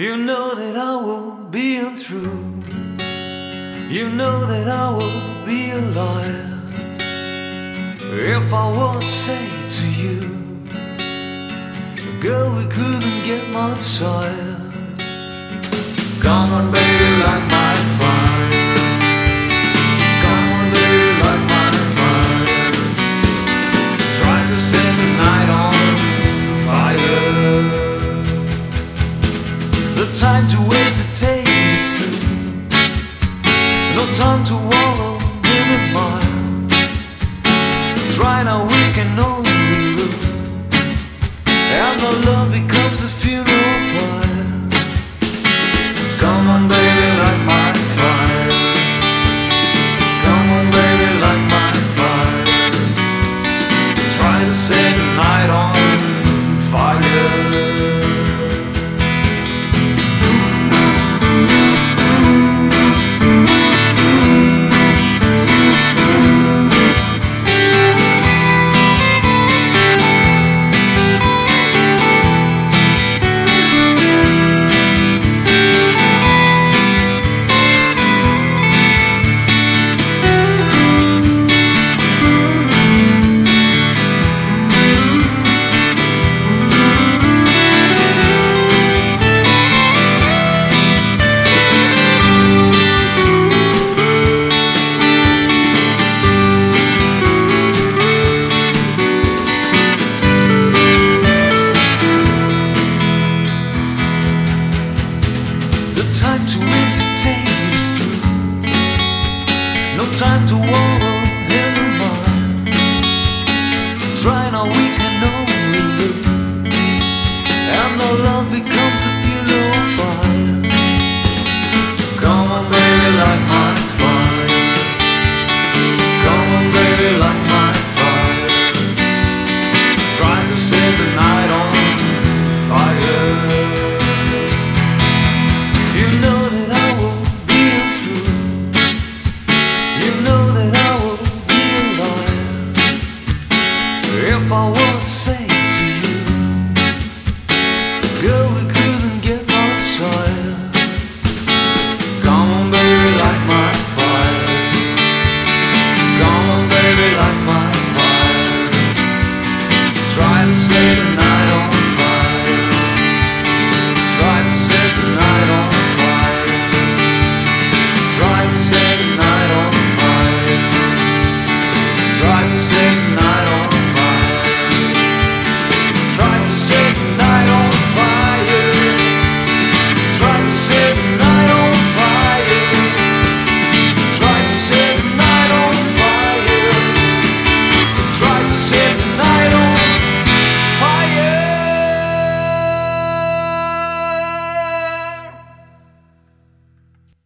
You know that I will be untrue. You know that I will be a liar. If I was say to you, girl, we couldn't get much higher. Come on, baby, light my time to hesitate is true. No time to wallow in the mire. Try now, we can only lose. And the love becomes a funeral pyre. Come on, baby, light my fire. Come on, baby, light my fire. Try to set the night on fire. trying all we can only. And the love becomes. if I was saying to you, girl, we couldn't get. Come on, baby, light my fire. Come on, baby, light my fire. To save.